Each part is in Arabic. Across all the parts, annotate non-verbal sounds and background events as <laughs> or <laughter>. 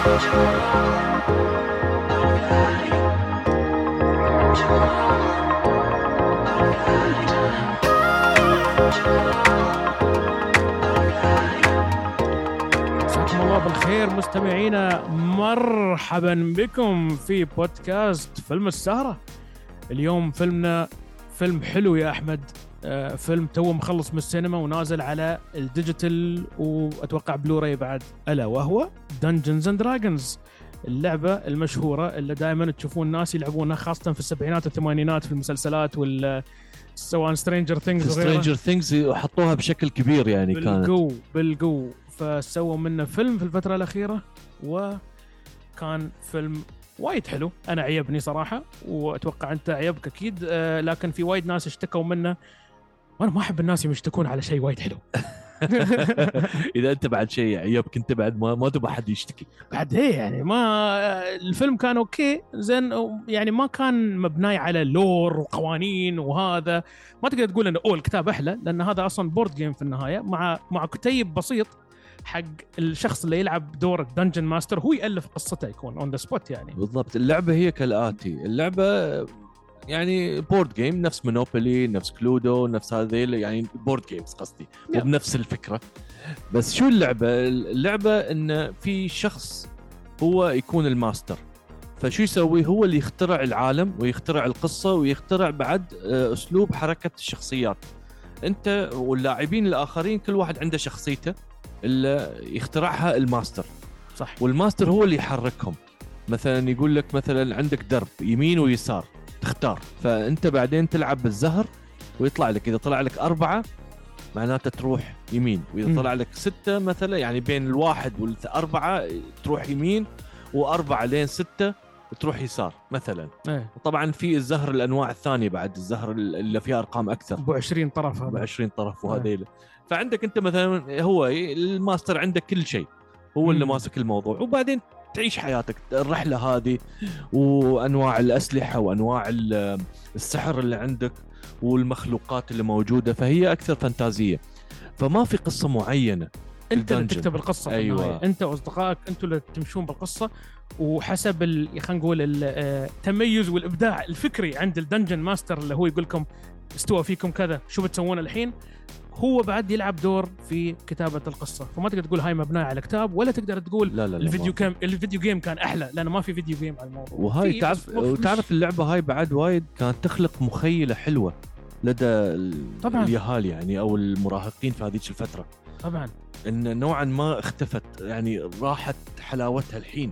مساكم الله بالخير. مستمعينا مرحبا بكم في بودكاست فيلم السهرة. اليوم فيلمنا فيلم حلو يا أحمد. فيلم تو مخلص من السينما ونازل على ال digital وأتوقع بلوراي بعد. ألا وهو Dungeons and Dragons اللعبة المشهورة اللي دائما تشوفون الناس يلعبونها خاصة في السبعينات والثمانينات في المسلسلات وال سواء Stranger Things وغيره Stranger Things حطوها بشكل كبير يعني كانت. بالقو بالقو فسووا منه فيلم في الفترة الأخيرة وكان فيلم وايد حلو. أنا عيبني صراحة وأتوقع أنت عيبك أكيد آه، لكن في وايد ناس اشتكوا منه. وأنا ما أحب الناس يشتكون على شيء وايد حلو. <laughs> إذا أنت بعد شيء عيبك انت بعد ما ما تبغى حد يشتكي. بعد إيه يعني ما الفيلم كان okay زين يعني ما كان مبني على lore وقوانين وهذا. ما تقدر تقول انه أوه الكتاب أحلى لأن هذا أصلا board game في النهاية مع مع كتيب بسيط حق الشخص اللي يلعب دور ال dungeon master هو يألف قصته يكون on the spot يعني. بالضبط. اللعبة هي كالآتي. اللعبة يعني board game نفس Monopoly نفس Cluedo نفس هذيل يعني board games قصدي. مو. بنفس الفكرة. بس شو اللعبة؟ اللعبة إن في شخص هو يكون الماستر. فشو يسوي؟ هو اللي يخترع العالم ويخترع القصة ويخترع بعد آه، أسلوب حركة الشخصيات. أنت واللاعبين الآخرين كل واحد عنده شخصيته اللي يخترعها الماستر. صح. والماستر هو اللي يحركهم. مثلا يقول لك مثلا عندك درب يمين ويسار. تختار فأنت بعدين تلعب بالزهر ويطلع لك إذا طلع لك أربعة معناته تروح يمين وإذا. طلع لك ستة مثلا يعني بين الواحد والأربعة تروح يمين وأربعة لين ستة تروح يسار مثلا. إيه. طبعا في الزهر الأنواع الثانية بعد الزهر اللي فيها أرقام أكثر. أبو 20 طرف ب هذا 20 طرف وهذيله فعندك أنت مثلا هو الماستر عندك كل شيء. هو اللي. ماسك الموضوع. وبعدين تعيش حياتك الرحلة هذه وأنواع الأسلحة وأنواع ال- السحر اللي عندك والمخلوقات اللي موجودة فهي أكثر فانتازية فما في قصة معينة أنت اللي. تكتب القصة أيوة. النهاية. أنت وأصدقائك أنتوا اللي تمشون بالقصة وحسب خلينا نقول آه، التميز والإبداع الفكري عند ال dungeon master اللي هو يقول لكم استوى فيكم كذا شو بتسوون الحين هو بعد يلعب دور في كتابة القصة. فما تقدر تقول هاي مبنيه على كتاب ولا تقدر تقول لا لا لا الفيديو كان ال video game كان أحلى لأنه ما في video game على الموضوع. وهاي تعرف وتعرف اللعبة هاي بعد وايد كانت تخلق مخيلة حلوة لدى طبعاً. اليهال يعني أو المراهقين في هذيك الفترة. طبعا. إن نوعا ما اختفت يعني راحت حلاوتها الحين.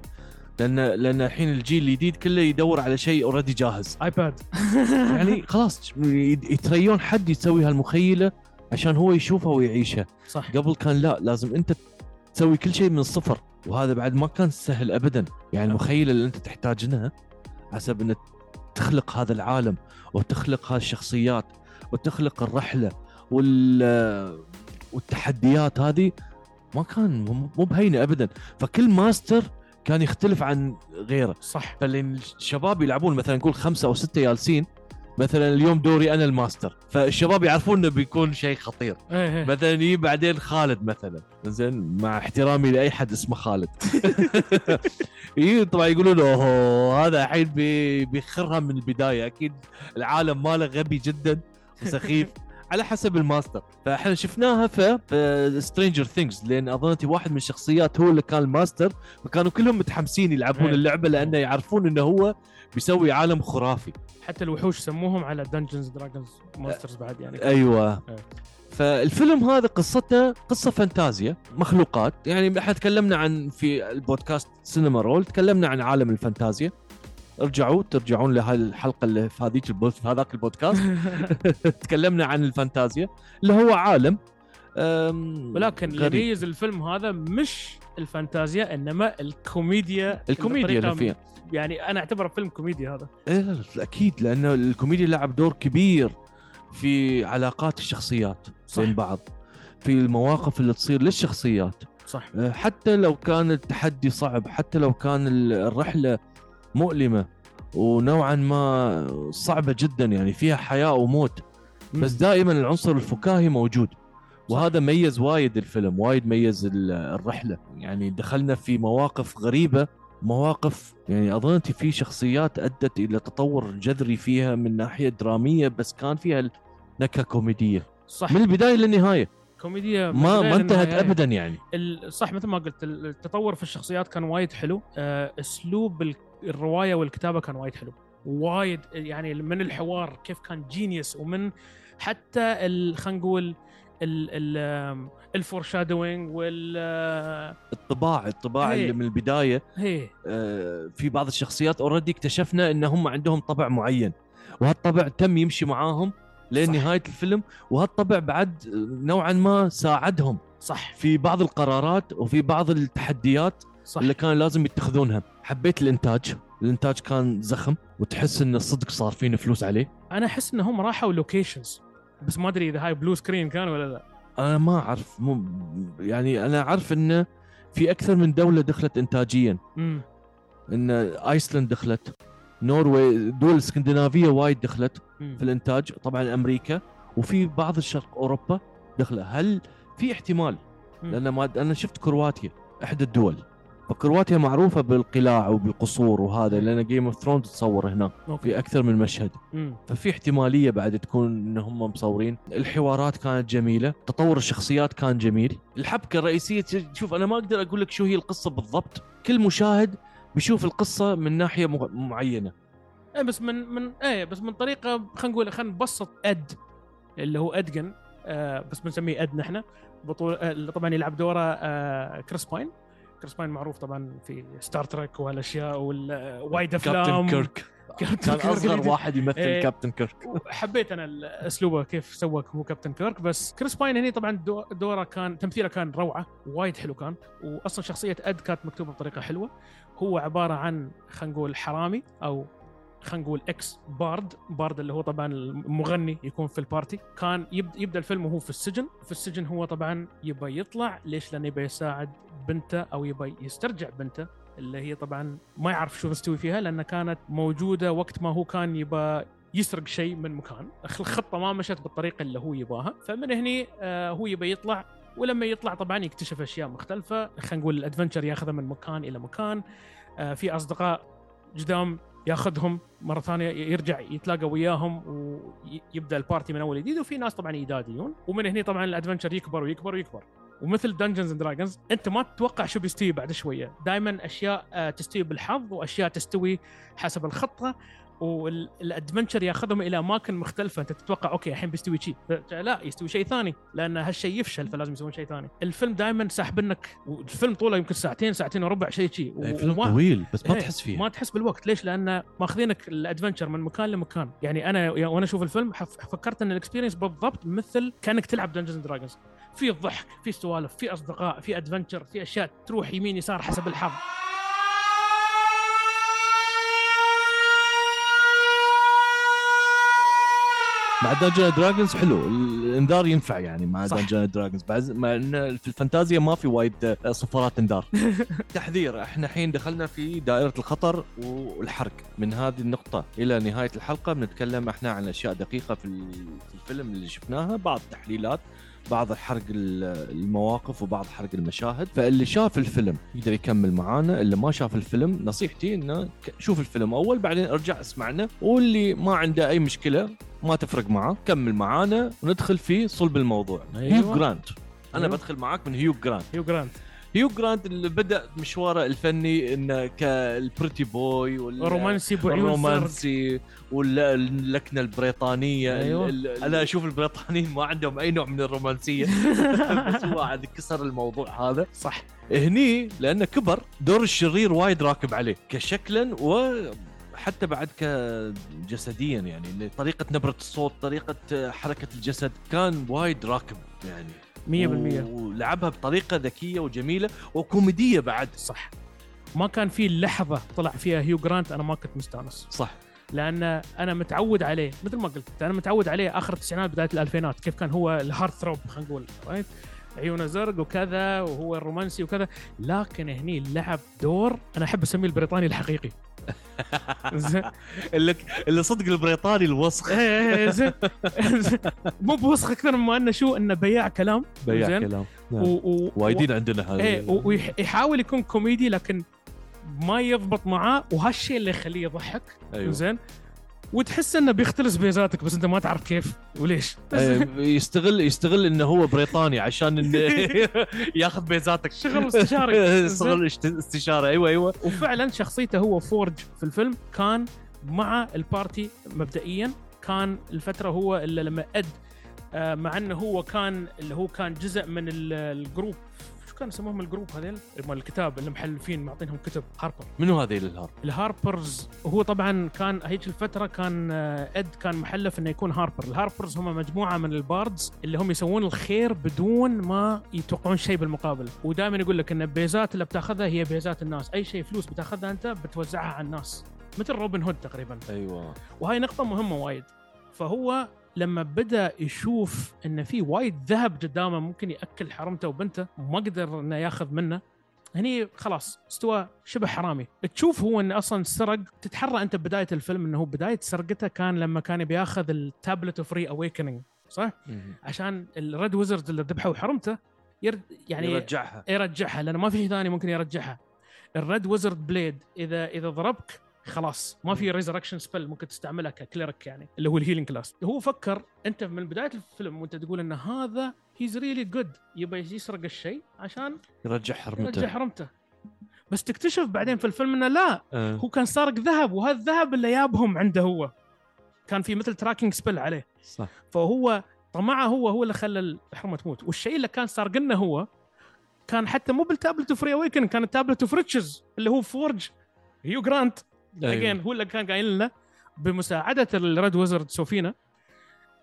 لأن لأن الحين الجيل الجديد كله يدور على شيء already جاهز. iPad يعني <laughs> خلاص يت- يتريون حد يسوي هالمخيلة عشان هو يشوفها ويعيشها. صح. قبل كان لا لازم انت تسوي كل شيء من الصفر وهذا بعد ما كان سهل ابدا. يعني المخيلة اللي انت تحتاجها حسب إنك تخلق هذا العالم وتخلق هالشخصيات وتخلق الرحلة وال والتحديات هذه ما كان مو- مو بهينة ابدا. فكل ماستر كان يختلف عن غيره. صح. فاللي الشباب يلعبون مثلا نقول خمسة أو ستة جالسين مثلا اليوم دوري أنا الماستر فالشباب يعرفون إنه بيكون شيء خطير. إيه إيه. مثلا يجي بعدين خالد مثلا زين مع احترامي لأي حد اسمه خالد. <laughs> يجي طبعا يقولوا له "أوه، هذا الحين بي- بيخرها من البداية أكيد العالم ماله غبي جدا وسخيف. <laughs> على حسب الماستر. فاحنا شفناها في, Stranger Things لأن اظنتي واحد من الشخصيات هو اللي كان الماستر فكانوا كلهم متحمسين يلعبون إيه. اللعبة لأنه يعرفون إنه هو بيسوي عالم خرافي. حتى الوحوش سموهم على Dungeons Dragons monsters بعد يعني. أيوه. إيه. فالفيلم هذا قصته قصة فانتازيا مخلوقات. يعني إحنا تكلمنا عن في البودكاست سينما رول تكلمنا عن عالم الفانتازيا. ارجعوا ترجعون لهاي الحلقة اللي في هذيك البود- في هذاك البودكاست. <laughs> تكلمنا عن الفانتازيا اللي هو عالم. ولكن اللي. يميز الفيلم هذا مش الفانتازيا إنما الكوميديا الكوميديا اللي بطريقة- فيها. يعني أنا أعتبره فيلم كوميديا هذا. لا أكيد لأنه الكوميديا لعب دور كبير في علاقات الشخصيات صح. بين بعض في المواقف اللي تصير للشخصيات. صح. أه، حتى لو كان التحدي صعب حتى لو كان ال- الرحلة مؤلمة ونوعا ما صعبة جدا يعني فيها حياة وموت. بس. دائما العنصر الفكاهي موجود وهذا ميز وايد الفيلم وايد ميز ال- الرحلة. يعني دخلنا في مواقف غريبة مواقف يعني اظن في شخصيات أدت إلى تطور جذري فيها من ناحية درامية بس كان فيها نكهة كوميدية. صح. من البداية للنهاية. كوميديا ما ما انتهت. ابدا يعني. صح مثل ما قلت ال- التطور في الشخصيات كان وايد حلو. آه، أسلوب الرواية والكتابة كان وايد حلو. وايد يعني من الحوار كيف كان genius ومن حتى ال- خلينا نقول ال foreshadowing وال آه، الطباع الطباع إيه. اللي من البداية هي آه، في بعض الشخصيات already اكتشفنا ان هم عندهم طبع معين. وهالطبع تم يمشي معاهم لين صح. نهاية الفيلم وهالطبع بعد نوعا ما ساعدهم. صح. في بعض القرارات وفي بعض التحديات صح. اللي كان لازم يتخذونها. حبيت الإنتاج. الإنتاج كان زخم وتحس إن الصدق صارفين فلوس عليه. أنا أحس انهم راحوا locations بس ما أدري إذا هاي blue screen كان ولا لا. أنا ما أعرف. مو يعني أنا أعرف انه في أكثر من دولة دخلت انتاجيا. امم إن ايسلند دخلت. Norway دول اسكندنافيه وايد دخلت في الإنتاج. طبعا أمريكا. وفي بعض الشرق أوروبا دخله هل في احتمال؟ مم. لأن ما أنا شفت كرواتيا إحدى الدول. فكرواتيا معروفة بالقلاع وبالقصور وهذا لأن Game of Thrones تصور هناك في أكثر من مشهد. مم. ففي احتمالية بعد تكون إن هم مصورين. الحوارات كانت جميلة تطور الشخصيات كان جميل. الحبكة الرئيسية شوف أنا ما أقدر أقول لك شو هي القصة بالضبط. كل مشاهد بيشوف القصة من ناحية معينة. إيه بس من من إيه بس من طريقة خلينا نقول خلينا نبسط Ed اللي هو Edgin آه بس بنسميه Ed نحن. بطولة آه طبعا يلعب دوره آه كريس باين كريس باين معروف طبعا في Star Trek والأشياء والوايد أفلام. Captain Kirk كان أصغر <laughs> واحد يمثل إيه. Captain Kirk حبيت أنا اسلوبه كيف سوى هو Captain Kirk بس كريس باين هني طبعا دو- دوره كان تمثيله كان روعة وايد حلو كان. واصلا شخصية Ed كانت مكتوبة بطريقة حلوة. هو عبارة عن خلينا نقول حرامي أو خلينا نقول ex bard bard اللي هو طبعا المغني يكون في ال party. كان يبدا يبدأ الفيلم وهو في السجن. في السجن هو طبعا يبى يطلع. ليش؟ لأنه يبى يساعد بنته أو يبى يسترجع بنته اللي هي طبعا ما يعرف شو مستوي فيها لأنها كانت موجودة وقت ما هو كان يبى يسرق شيء من مكان. الخطة ما مشت بالطريقة اللي هو يباها. فمن هني آه، هو يبى يطلع. ولما يطلع طبعا يكتشف أشياء مختلفة. خلينا نقول ال adventure ياخذه من مكان إلى مكان. آه، في أصدقاء قدام ياخذهم مرة ثانية يرجع يتلاقى وياهم ويبدأ ال party من أول جديد. وفي ناس طبعا يداديون ومن هني طبعا ال adventure يكبر ويكبر ويكبر. ومثل Dungeons and Dragons أنت ما تتوقع شو بيستوي بعد شوية. دائما أشياء آه، تستوي بالحظ وأشياء تستوي حسب الخطة. وال adventure ياخذهم إلى أماكن مختلفة. أنت تتوقع okay الحين بيستوي شيء لا يستوي شيء ثاني لأن هالشيء يفشل فلازم يسوون شيء ثاني. الفيلم دائما ساحبنك والفيلم طوله يمكن ساعتين ساعتين وربع شيء شيء إيه، فيلم وما- طويل بس ما إيه، تحس فيه. ما تحس بالوقت. ليش؟ لأن ماخذينك ال adventure من مكان لمكان، يعني أنا وأنا أشوف الفيلم فكرت إن ال experience بالضبط مثل كأنك تلعب Dungeons and Dragons، في ضحك، في سوالف، في أصدقاء، في adventure، في أشياء تروح يمين يسار حسب الحظ. مع Dungeon Dragons حلو. الانذار ينفع يعني مع. Dungeon Dragons بعد مع إن في الفانتازيا ما في وايد آه، صفارات انذار. <laughs> تحذير إحنا الحين دخلنا في دائرة الخطر والحرق. من هذه النقطة إلى نهاية الحلقة بنتكلم إحنا عن أشياء دقيقة في ال- في الفيلم اللي شفناها بعض التحليلات بعض ال- المواقف وبعض حرق المشاهد. فاللي شاف الفيلم يقدر يكمل معانا اللي ما شاف الفيلم نصيحتي إنه شوف الفيلم أول بعدين ارجع اسمعنا واللي ما عنده أي مشكلة ما تفرق معاه كمل معانا وندخل في صلب الموضوع. أيوة. هيو جرانت أنا أيوة. بدخل معاك من هيو جرانت هيو جرانت هيو جرانت اللي بدأ مشواره الفني إنه كال pretty boy وال رومانسي بعيون سرد الرومانسي واللكنة البريطانية. أيوة. أنا أشوف البريطانيين ما عندهم أي نوع من الرومانسية. <laughs> بس هو عاد كسر الموضوع هذا. صح. هني لأنه كبر دور الشرير وايد راكب عليه كشكلا وحتى بعد كجسديا يعني طريقه نبرة الصوت طريقة حركة الجسد كان وايد راكب يعني. 100% ولعبها بطريقة ذكية وجميلة وكوميدية بعد. صح. ما كان في لحظة طلع فيها هيو جرانت أنا ما كنت مستأنس. صح. لأن أنا متعود عليه مثل ما قلت أنا متعود عليه آخر التسعينات بداية الألفينات كيف كان هو ال heartthrob خلينا نقول right عيونه زرق وكذا وهو الرومانسي وكذا. لكن هني لعب دور أنا أحب أسميه البريطاني الحقيقي. اللي اللي صدق البريطاني الوسخ. إيه، إيه، زين. مو بوسخ أكثر مما أنه شو أنه بياع كلام. بياع. كلام. نعم. و... وايدين عندنا هذا إيه ويحاول يكون كوميدي لكن ما يضبط معاه. وهالشيء اللي يخليه يضحك. أيوه. زين. وتحس إنه بيختلس بيزاتك بس أنت ما تعرف كيف وليش. إيه، يستغل يستغل إنه هو بريطاني عشان انه <laughs> ياخذ بيزاتك. شغل استشاري <laughs> شغل استشارة. أيوه أيوه. وفعلا شخصيته هو فورج في الفيلم كان مع البارتي مبدئيا. كان الفترة هو اللي لما Ed آه، مع إنه هو كان اللي هو كان جزء من ال- ال group شو كان يسموهم ال group هذيل مال الكتاب اللي محلفين معطينهم كتب Harper. منو هذه الهار؟ ال Harpers هو طبعا كان هيك الفترة كان آه، Ed كان محلف إنه يكون Harper. ال Harpers هم مجموعة من ال bards اللي هم يسوون الخير بدون ما يتوقعون شيء بالمقابل. ودائما يقول لك إن البيزات اللي بتاخذها هي بيزات الناس. أي شيء فلوس بتاخذها أنت بتوزعها على الناس. مثل روبن هود تقريبا. أيوه. وهاي نقطة مهمة وايد. فهو لما بدأ يشوف إن في وايد ذهب قدامه ممكن يأكل حرمته وبنته وما قدر إنه ياخذ منه هني خلاص استوى شبه حرامي. تشوف هو انه أصلا سرق تتحرى أنت ببدايه الفيلم إنه هو بداية سرقته كان لما كان بياخذ ال Tablet of Reawakening صح عشان ال Red Wizard اللي ذبحوا حرمته يرد يعني يرجعها. يرجعها لأنه ما في شيء ثاني ممكن يرجعها. ال Red Wizard blade إذا إذا ضربك خلاص ما في resurrection spell ممكن تستعملها ك cleric يعني اللي هو ال healing class هو فكر أنت من بداية الفيلم وأنت تقول إن هذا he's really good يبغى يسرق الشيء عشان يرجع حرمته. يرجع حرمته. بس تكتشف بعدين في الفيلم إنه لا آه. هو كان سارق ذهب وهذا الذهب اللي جابهم عنده هو. كان في مثل tracking spell عليه. صح. فهو طمعه هو هو اللي خلى الحرمة تموت. والشيء اللي كان سارقنه هو كان حتى مو بال Tablet of Reawaken كان ال Tablet of Riches اللي هو فورج هيو جرانت أيوة. هو اللي كان قايل لنا بمساعدة ال Red Wizard سوفينا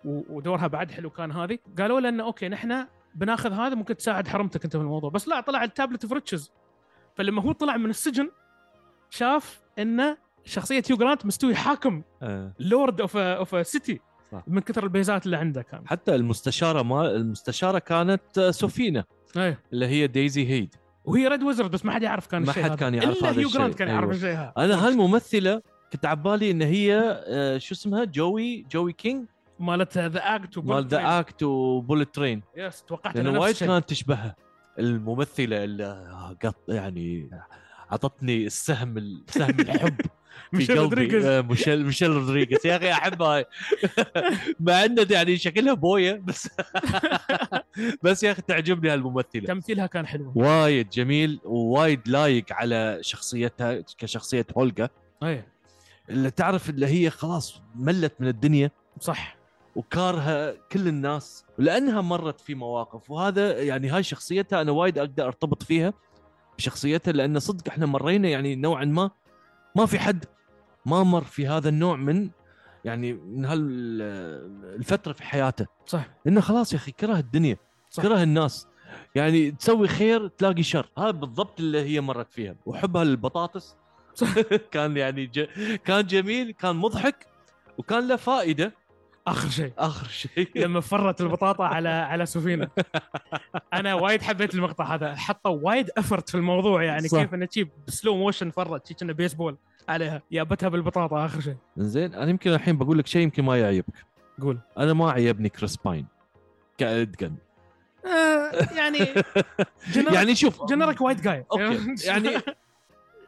ودورها بعد حلو كان هذه قالوا انه okay نحن بناخذ هذا ممكن تساعد حرمتك أنت في الموضوع بس لا طلع ال Tablet of Riches فلما هو طلع من السجن شاف انه شخصية هيو جرانت مستوي حاكم. Lord of of city صح. من كثر البيزات اللي عنده كان حتى المستشارة ما المستشارة كانت سوفينا إيه اللي هي ديزي هيد وهي Red Wizard بس ما حد يعرف كان ما حد. كان يعرف هذا هيو الشيء. جرانت كان يعرف أيوة. الشيء هذا. أنا هالممثلة كنت عبالي إن هي آه، شو اسمها؟ جوي جوي كينج مالت The Act مال The Act و Bullet Train يس توقعت انه وايد كانت تشبهها. الممثلة اللي قط يعني أعطتني السهم ال- سهم الحب. <laughs> ميشيل. رودريغيز. آه، ميشيل ميشيل رودريغيز. يا أخي احبها <laughs> مع إنه يعني شكلها بوية بس <laughs> بس يا أخي تعجبني هالممثلة. تمثيلها كان حلو. وايد جميل ووايد لايق على شخصيتها كشخصية هولجا. أيه. اللي تعرف اللي هي خلاص ملت من الدنيا. صح. وكارها كل الناس لأنها مرت في مواقف. وهذا يعني هاي شخصيتها أنا وايد أقدر أرتبط فيها بشخصيتها لأن صدق إحنا مرينا يعني نوعا ما ما في حد ما مر في هذا النوع من يعني من هالفتره في حياته. صح. إنه خلاص يا أخي كره الدنيا صح. كره الناس. يعني تسوي خير تلاقي شر. هذا بالضبط اللي هي مرت فيها. وحبها للبطاطس. <laughs> كان يعني ج... كان جميل كان مضحك وكان له فائدة. آخر شيء. آخر شيء. لما فرت البطاطا على على سفينة. أنا وايد حبيت المقطع هذا. حطوا وايد effort في الموضوع يعني. صح. كيف انه تجيب slow motion فرت شي كأنه بيسبول عليها. جابتها بالبطاطا آخر شيء. زين أنا يمكن الحين بقول لك شيء يمكن ما يعيبك. قول. أنا ما عيبني كريس باين كادجن يعني يعني شوف. جنرك وايد جاي أوكي. <laughs> يعني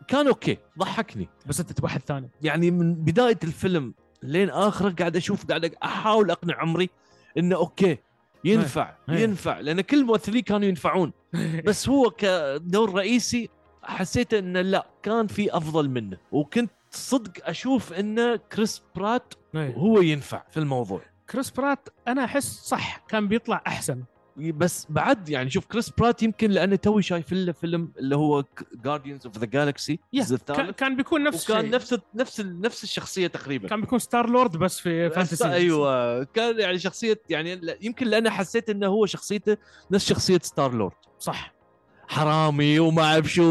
كان أوكي ضحكني. بس أنت واحد ثاني. يعني من بداية الفيلم لين اخره قاعد أشوف قاعد أحاول أقنع عمري إنه أوكي ينفع إيه. ينفع لأن كل الممثلين كانوا ينفعون. <laughs> بس هو كدور رئيسي حسيت انه لا كان في أفضل منه. وكنت صدق أشوف انه كريس برات إيه. هو ينفع في الموضوع. كريس برات أنا أحس صح كان بيطلع أحسن. بس بعد يعني شوف كريس برات يمكن لأنه توي شايف له فيلم اللي هو Guardians of the Galaxy كان, كان بيكون نفس وكان الشيء. نفس نفس نفس الشخصية تقريبا. كان بيكون Star-Lord بس في fantasy أيوه. كان يعني شخصيه يعني يمكن لأنه حسيت إنه هو شخصيته نفس شخصية Star-Lord صح. حرامي وما أعرف شو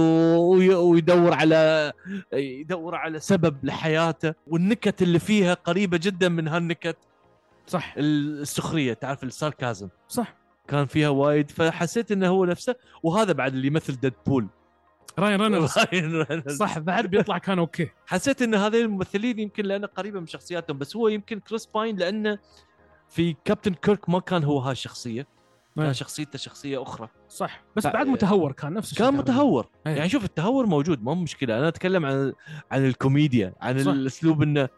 وي- ويدور على يدور على سبب لحياته. والنكت اللي فيها قريبة جدا من هالنكت. صح. السخرية تعرف ال sarcasm. صح. كان فيها وايد فحسيت إنه هو نفسه وهذا بعد اللي يمثل ديدبول راين رينولدز <laughs> راين رينولدز. صح بعد بيطلع <laughs> كان أوكي حسيت إن هذين الممثلين يمكن لأنه قريبة من شخصياتهم بس هو يمكن كريس باين لأنه في Captain Kirk ما كان هو هاي الشخصية إيه. كان شخصيته شخصية أخرى صح بس ف- بعد متهور كان نفس الشيء كان. متهور إيه. يعني شوف التهور موجود ما مشكلة أنا أتكلم عن عن الكوميديا عن صح. الأسلوب إنه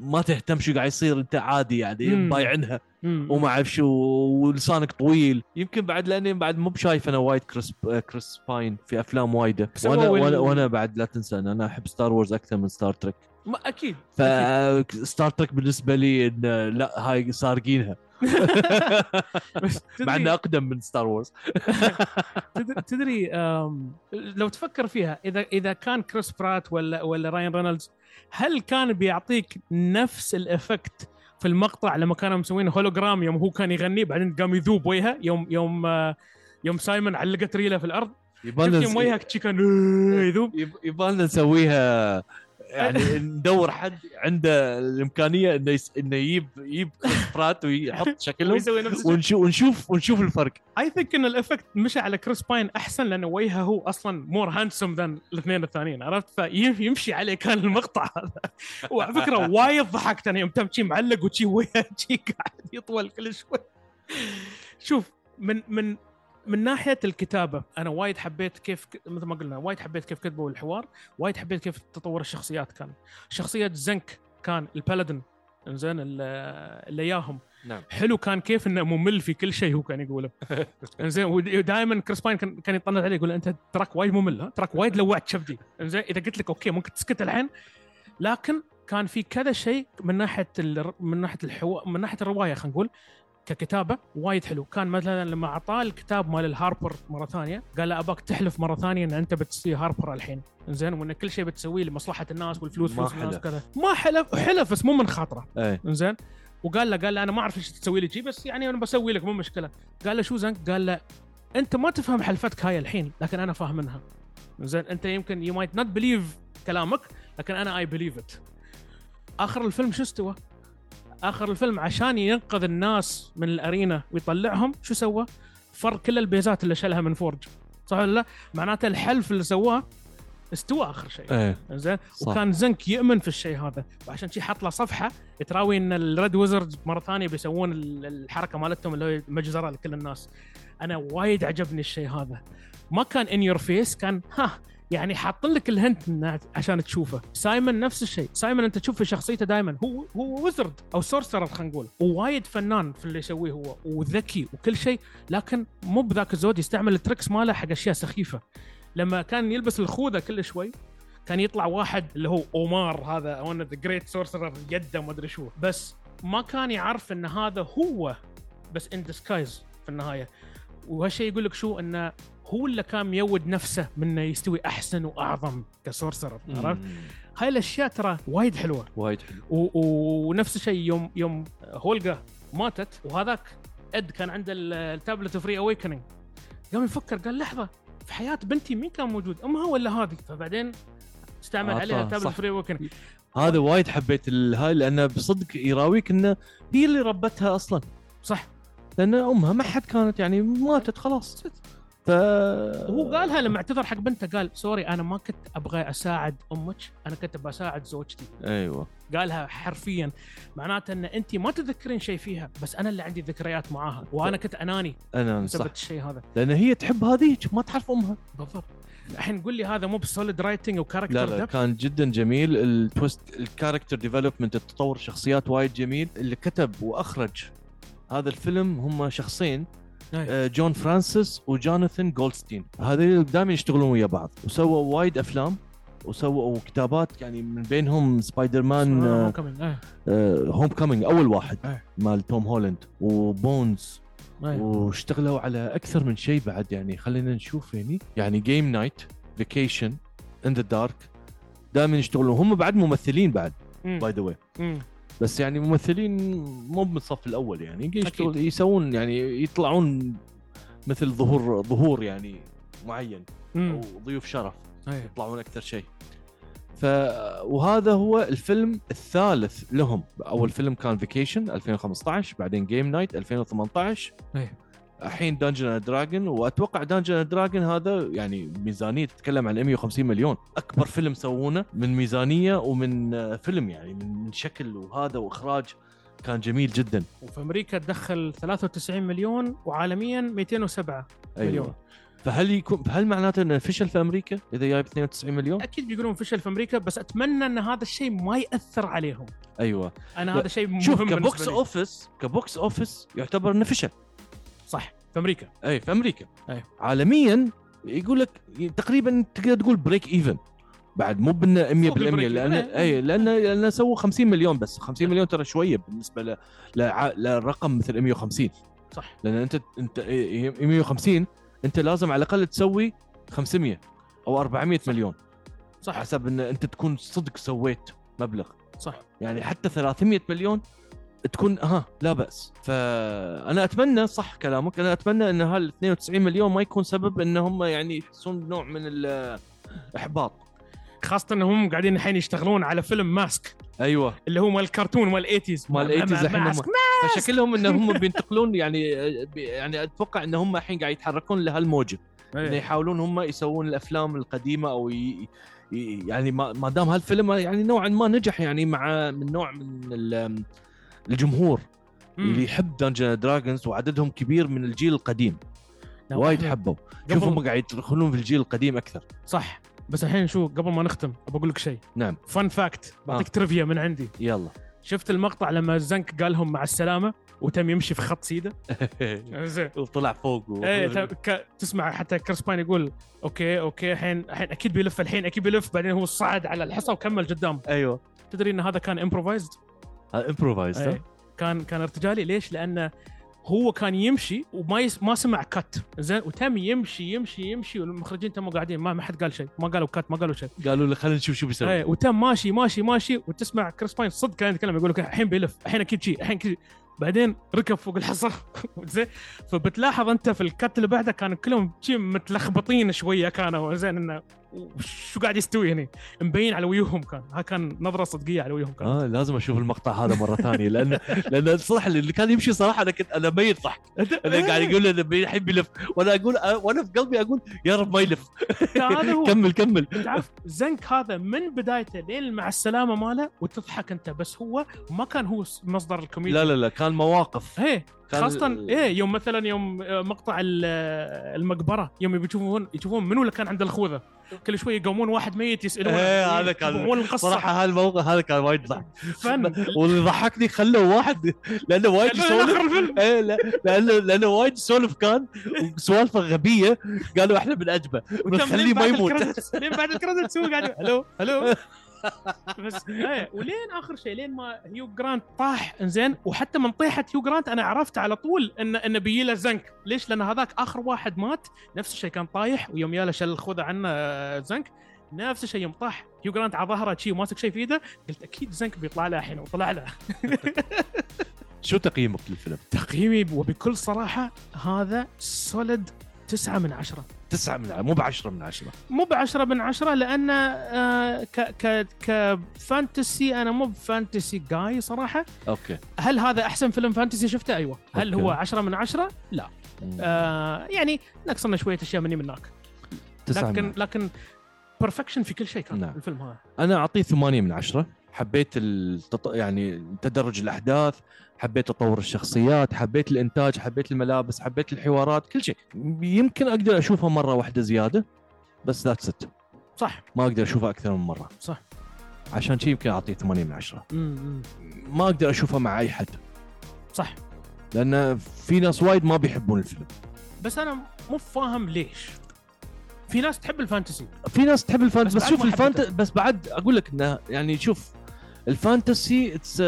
ما تهتم شو قاعد يصير انت عادي يعني مم. وما أعرف شو ولسانك طويل. يمكن بعد لأني بعد مو بشايف أنا وايد كريس كريس باين في أفلام وايدة. وأنا وأنا, وأنا بعد لا تنسى إن أنا أحب Star Wars أكثر من Star Trek ما أكيد. ف Star Trek بالنسبة لي إن لا هاي سارقينها. <laughs> مع تدري أقدم من Star Wars <laughs> تدري, لو تفكر فيها اذا إذا كان كريس برات ولا ولا راين رينولدز هل كان بيعطيك نفس ال effect في المقطع لما كانوا مسوين هولوجرام يوم هو كان يغني بعدين قام يذوب وجهه يوم يوم آه، يوم سايمون علقت ريلة في الأرض؟ شفت يوم وجهك كان آه، يذوب؟ نسويها يعني <laughs> ندور حد عنده الإمكانية إنه يس... إنه يجيب يجيب كريس برات ويحط <laughs> شكلهم ويسوي نفس ونشوف ونشوف ونشوف الفرق. I think إن ال effect مشى على كريس باين أحسن لأن وجهه هو أصلا more handsome than الاثنين الثانيين عرفت؟ فيمشي عليه كان المقطع هذا. <laughs> وعلى فكرة وايد ضحكت أنا يوم تم معلق وشي وجهه قاعد يطول كل شوي. شوف من من من ناحية الكتابة أنا وايد حبيت كيف مثل ما قلنا وايد حبيت كيف كتبوا الحوار وايد حبيت كيف تطور الشخصيات كان. شخصية زنك كان ال paladin انزين اللي ياهم نعم. حلو كان كيف إنه ممل في كل شيء هو كان يقوله. <laughs> إنزين ودائما كريس باين كان كان يطنز عليه يقول أنت تراك وايد ممل ها؟ تراك وايد لوعت شفتي إنزين إذا قلت لك أوكي ممكن تسكت الحين. لكن كان في كذا شيء من ناحية ال- من ناحية الحو... من ناحية الرواية خلينا نقول. ككتابة وايد حلو. كان مثلا لما أعطاه الكتاب مال ال Harper مرة ثانية قال له أباك تحلف مرة ثانية إن أنت بتصير Harper الحين. إنزين وإن كل شيء بتسويه لمصلحة الناس والفلوس ما فلوس الناس. وكذا ما حلف حلف بس مو من خاطره. إنزين؟ وقال له قال له أنا ما أعرف إيش تسوي لي بس يعني أنا بسوي لك مو مشكلة. قال له شو زنك قال له أنت ما تفهم حلفتك هاي الحين لكن أنا فاهمنها زين أنت يمكن you might not believe كلامك لكن أنا I believe it آخر الفيلم شو استوى؟ آخر الفيلم عشان ينقذ الناس من ال arena ويطلعهم شو سوى؟ فر كل البيزات اللي شالها من فورج. صح ولا لا؟ معناته الحلف اللي سواه استوى آخر شيء. إيه. زين. وكان زنك يؤمن في الشيء هذا. وعشان شي حط له صفحة تراوي إن ال Red Wizards مرة ثانية بيسوون ال- الحركة مالتهم اللي هي مجزرة لكل الناس. أنا وايد عجبني الشيء هذا. ما كان in your face كان ها يعني حاطين لك ال hint عشان تشوفه. سايمون نفس الشيء. سايمون أنت تشوف في شخصيته دائما هو هو wizard أو sorcerer خلينا نقول. ووايد فنان في اللي يسويه هو وذكي وكل شيء لكن مو بذاك الزود يستعمل ال tricks ماله حق أشياء سخيفة. لما كان يلبس الخوذة كل شوي كان يطلع واحد اللي هو أومار هذا one the great sorcerer يده ما أدري شو. بس ما كان يعرف إن هذا هو بس in disguise في النهاية. وهالشيء يقول لك شو؟ إنه هو اللي كان ميود نفسه من انه يستوي أحسن وأعظم ك sorcerer عرفت؟ هاي الأشياء ترى وايد حلوة. وايد حلو. و- و- ونفس الشيء يوم يوم هولجا ماتت وهذاك إد كان عنده ال- ال tablet of reawakening قام يفكر قال لحظة في حياة بنتي مين كان موجود؟ امها ولا هذه؟ فبعدين استعمل آه، عليها صح، تابلت صح. of reawakening هذا وايد حبيت هاي لأنه بصدق يراويك إنه هي اللي ربتها أصلا. صح. لأن أمها ما حد كانت يعني ماتت خلاص. ف وهو قالها لما اعتذر حق بنته قال sorry أنا ما كنت أبغى أساعد أمك أنا كنت بساعد زوجتي. أيوه. قالها حرفيا معناته إن انت ما تذكرين شيء فيها بس أنا اللي عندي ذكريات معاها وأنا كنت أناني أنا صح. الشيء هذا. لأن هي تحب هذيك ما تعرف أمها. بالضبط. الحين قول لي هذا مو ب solid writing لا و character لا depth؟ كان جدا جميل. ال twist ال character development التطور الشخصيات وايد جميل. اللي كتب وأخرج هذا الفيلم هم شخصين. جون فرانسيس وجوناثان جولدستين هذول دائما يشتغلون ويا بعض وسووا وايد أفلام وسووا كتابات يعني من بينهم سبايدر مان آه،. آه. هوم كامينج أول واحد أي. مال توم هولاند وبونز أي. واشتغلوا على أكثر من شيء بعد يعني خلينا نشوف يعني يعني Game Night Vacation in the dark دائما يشتغلون هم بعد ممثلين بعد. by the way. بس يعني ممثلين مو من الصف الأول يعني يشتغل. يسوون يعني يطلعون مثل ظهور ظهور يعني معين مم. أو ضيوف شرف أي. يطلعون أكثر شيء ف وهذا هو الفيلم الثالث لهم أول فيلم كان Vacation 2015 بعدين Game Night 2018 أي. الحين Dungeon Dragon وأتوقع Dungeon Dragon هذا يعني ميزانية تتكلم عن 150 مليون أكبر فيلم سوونه من ميزانية ومن آه، فيلم يعني من شكل وهذا وإخراج كان جميل جدا وفي أمريكا تدخل 93 مليون وعالميا 207 أيوة. مليون فهل يكون هل معناته إنه فشل في أمريكا إذا جايب 92 مليون؟ أكيد بيقولون فشل في أمريكا بس أتمنى إن هذا الشيء ما يأثر عليهم أيوه أنا هذا شيء مهم شوف ك box. office ك box office يعتبر إنه فشل صح. في أمريكا. أي في أمريكا. أي. عالميا يقول لك تقريبا تقدر تقول break even بعد مو بانه 100% ال break لأن. أي لأن لأن سووا 50 مليون بس. 50 مليون ترى شوية بالنسبة ل... لع... لرقم مثل 150 صح. لأن أنت أنت إيه، 150 أنت لازم على الأقل تسوي 500 أو 400 صح. مليون. صح. حسب أن أنت تكون صدق سويت مبلغ. صح. يعني حتى 300 مليون تكون ها لا بأس. فأنا أتمنى صح كلامك أنا أتمنى إن هال 92 مليون ما يكون سبب إن هم يعني يحسون بنوع من الاحباط خاصة انهم قاعدين الحين يشتغلون على فيلم ماسك. أيوه. اللي هو مال الكرتون مال 80 مال 80s الحين هم. ماسك. فشكلهم إن هم بينتقلون يعني يعني أتوقع إن هم الحين قاعد يتحركون لهالموجة. إيه. يحاولون هم يسوون الأفلام القديمة أو ي... يعني ما دام هالفيلم يعني نوعا ما نجح يعني مع من نوع من الجمهور مم. اللي يحب Dungeon Dragons وعددهم كبير من الجيل القديم. وايد حبوا. شوف هم قاعد يدخلون في الجيل القديم أكثر. صح. بس الحين شو قبل ما نختم ابى أقول لك شيء. نعم. fun fact بعطيك آه. trivia من عندي. يلا. شفت المقطع لما زنك قال لهم مع السلامة وتم يمشي في خط سيدة؟ <laughs> زين. وطلع فوق و... إيه ك- تسمع حتى كريس باين يقول okay okay الحين الحين أكيد بيلف الحين أكيد بيلف. بعدين هو صعد على الحصى وكمل قدام أيوه. تدري إن هذا كان improvised improvise إيه. كان كان ارتجالي. ليش؟ لأنه هو كان يمشي وما يس... ما سمع cut زين؟ وتم يمشي يمشي يمشي والمخرجين تموا قاعدين. ما ما حد قال شيء. ما قالوا cut ما قالوا شيء. قالوا له خلينا نشوف شو بيسوي. إيه وتم ماشي ماشي ماشي وتسمع كريس باين صدق كان يتكلم يقول لك الحين بيلف الحين أكيد شيء الحين كذي. بعدين ركب فوق الحصى <laughs> زين؟ فبتلاحظ أنت في ال cut اللي بعده كانوا كلهم متلخبطين شوية كانوا. زين؟ إنه شو قاعد يستوي هنا مبين على وجوههم كان. ها كان نظرة صدقية على وجوههم كان. آه لازم أشوف المقطع هذا مرة ثانية لأن لأن الصراحه اللي كان يمشي صراحة أنا كنت أنا ميت ضحك. أنا قاعد يقول له بي- الحين بيلف. وأنا أقول وأنا في قلبي أقول يا رب ما يلف. هذا هو. كمل كمل. تعرف زنك هذا من بدايته لين مع السلامة ماله وتضحك أنت بس هو ما كان هو مصدر الكوميديا. لا لا لا كان مواقف. إيه. خاصة إيه يوم مثلا يوم آه، مقطع آه، المقبرة يوم يشوفون يشوفون منو اللي كان عنده الخوذة. كل شوي يقومون واحد ميت يسألون إيه، هذا كان- صراحة هالموقف هذا كان وايد ضحك. <laughs> فن. واللي ضحكني خلوا واحد لأنه وايد يسولف. إيه لا لأنه لأنه وايد يسولف كان وسوالفه غبية. قالوا إحنا بنعجبه وتم بنخليه ما يموت. لين بعد ال credits هو قاعد hello hello <laughs> بس إيه ولين آخر شيء لين ما هيو جرانت طاح إنزين وحتى من طيحة هيو جرانت أنا عرفت على طول ان انه بيجي له زنك ليش؟ لأن هذاك آخر واحد مات نفس الشيء كان طايح ويوم ياله شل الخوذة عنه آه، زنك نفس الشيء يوم طاح هيو جرانت على ظهره شي وماسك شيء في إيده قلت أكيد زنك بيطلع له الحين وطلع له <laughs> شو تقييمك للفيلم؟ تقييمي وبكل صراحة هذا solid تسعة من عشرة تسعة من مو بعشرة من عشرة مو بعشرة من عشرة لأن آه ك ك ك fantasy أنا مو ب fantasy guy صراحة okay هل هذا أحسن فيلم fantasy شفته؟ أيوة هل okay. هو عشرة من عشرة؟ لا. آه يعني نقصنا شوية أشياء مني من هناك لكن من لكن perfection في كل شيء كان نعم. الفيلم هذا أنا أعطيه ثمانية من عشرة حبيت التط... يعني تدرج الأحداث حبيت تطور الشخصيات حبيت الإنتاج حبيت الملابس حبيت الحوارات كل شيء. يمكن أقدر أشوفها مرة واحدة زيادة بس that's it صح. ما أقدر أشوفها أكثر من مرة. صح. عشان شيء يمكن اعطيه 8 من 10 مم. ما أقدر أشوفها مع أي حد. صح. لأن في ناس وايد ما بيحبون الفيلم. بس أنا مو فاهم ليش. في ناس تحب الفانتسي. في ناس تحب ال fantasy بس بس, شوف ما الفانت حبيته. بس بعد أقول لك إنه يعني شوف ال fantasy it's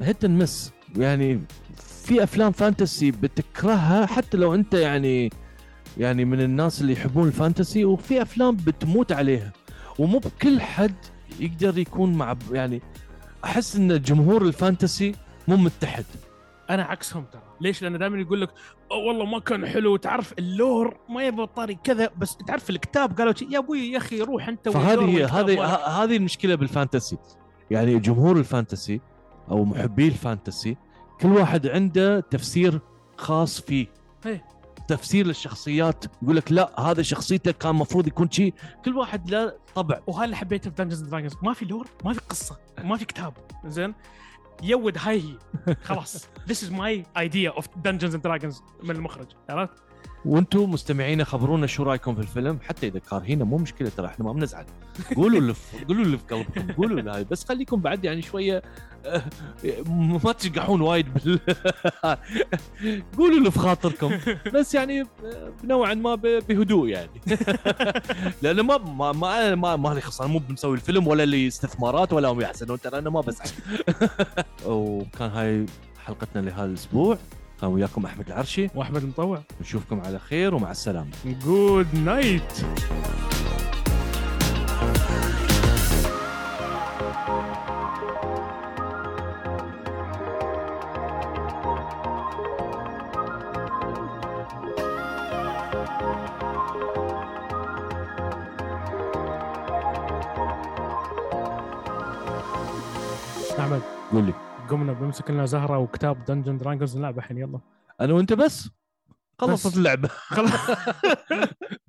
hit and miss يعني في أفلام fantasy بتكرهها حتى لو أنت يعني يعني من الناس اللي يحبون الفانتسي وفي أفلام بتموت عليها. ومو بكل حد يقدر يكون مع يعني أحس إن جمهور ال fantasy مو متحد. أنا عكسهم ترى. ليش؟ لأن دائما يقول لك والله ما كان حلو. تعرف ال lore ما يبغى طاري كذا بس تعرف الكتاب قالوا يا أبوي يا أخي روح أنت فهذه هذه هذه المشكلة بال fantasy. يعني جمهور ال fantasy أو محبي ال fantasy كل واحد عنده تفسير خاص فيه. إيه. تفسير للشخصيات يقول لك لا هذا شخصيته كان المفروض يكون شيء كل واحد له طبع. وهذا اللي حبيته في Dungeons Dragons ما في lore ما في قصة ما في كتاب. زين؟ يود هاي هي. خلاص. this is my idea of Dungeons and Dragons من المخرج. عرفت؟ وأنتم مستمعينا خبرونا شو رأيكم في الفيلم؟ حتى إذا كارهينه مو مشكلة ترى إحنا ما بنزعل. قولوا اللي في قولوا اللي في قلبكم قولوا اللي هاي. بس خليكم بعد يعني شوية آه، ما تشقحون وايد بال <laughs> قولوا اللي في خاطركم. بس يعني آه، نوعا ما بهدوء يعني. <laughs> لأنه ما ما ما ما, ما لي خص أنا مو بنسوي الفيلم ولا لي استثمارات ولا هم يحسنون ترى أنا ما بزعل. <laughs> وكان هاي حلقتنا لهذا الأسبوع. كان وياكم أحمد العرشي. وأحمد المطوع نشوفكم على خير ومع السلامة. good night قول لي. قمنا بنمسك لنا زهر وكتاب Dungeon Dragons نلعب الحين يلا. أنا وأنت بس. خلصت بس. اللعبة. خلاص. <laughs>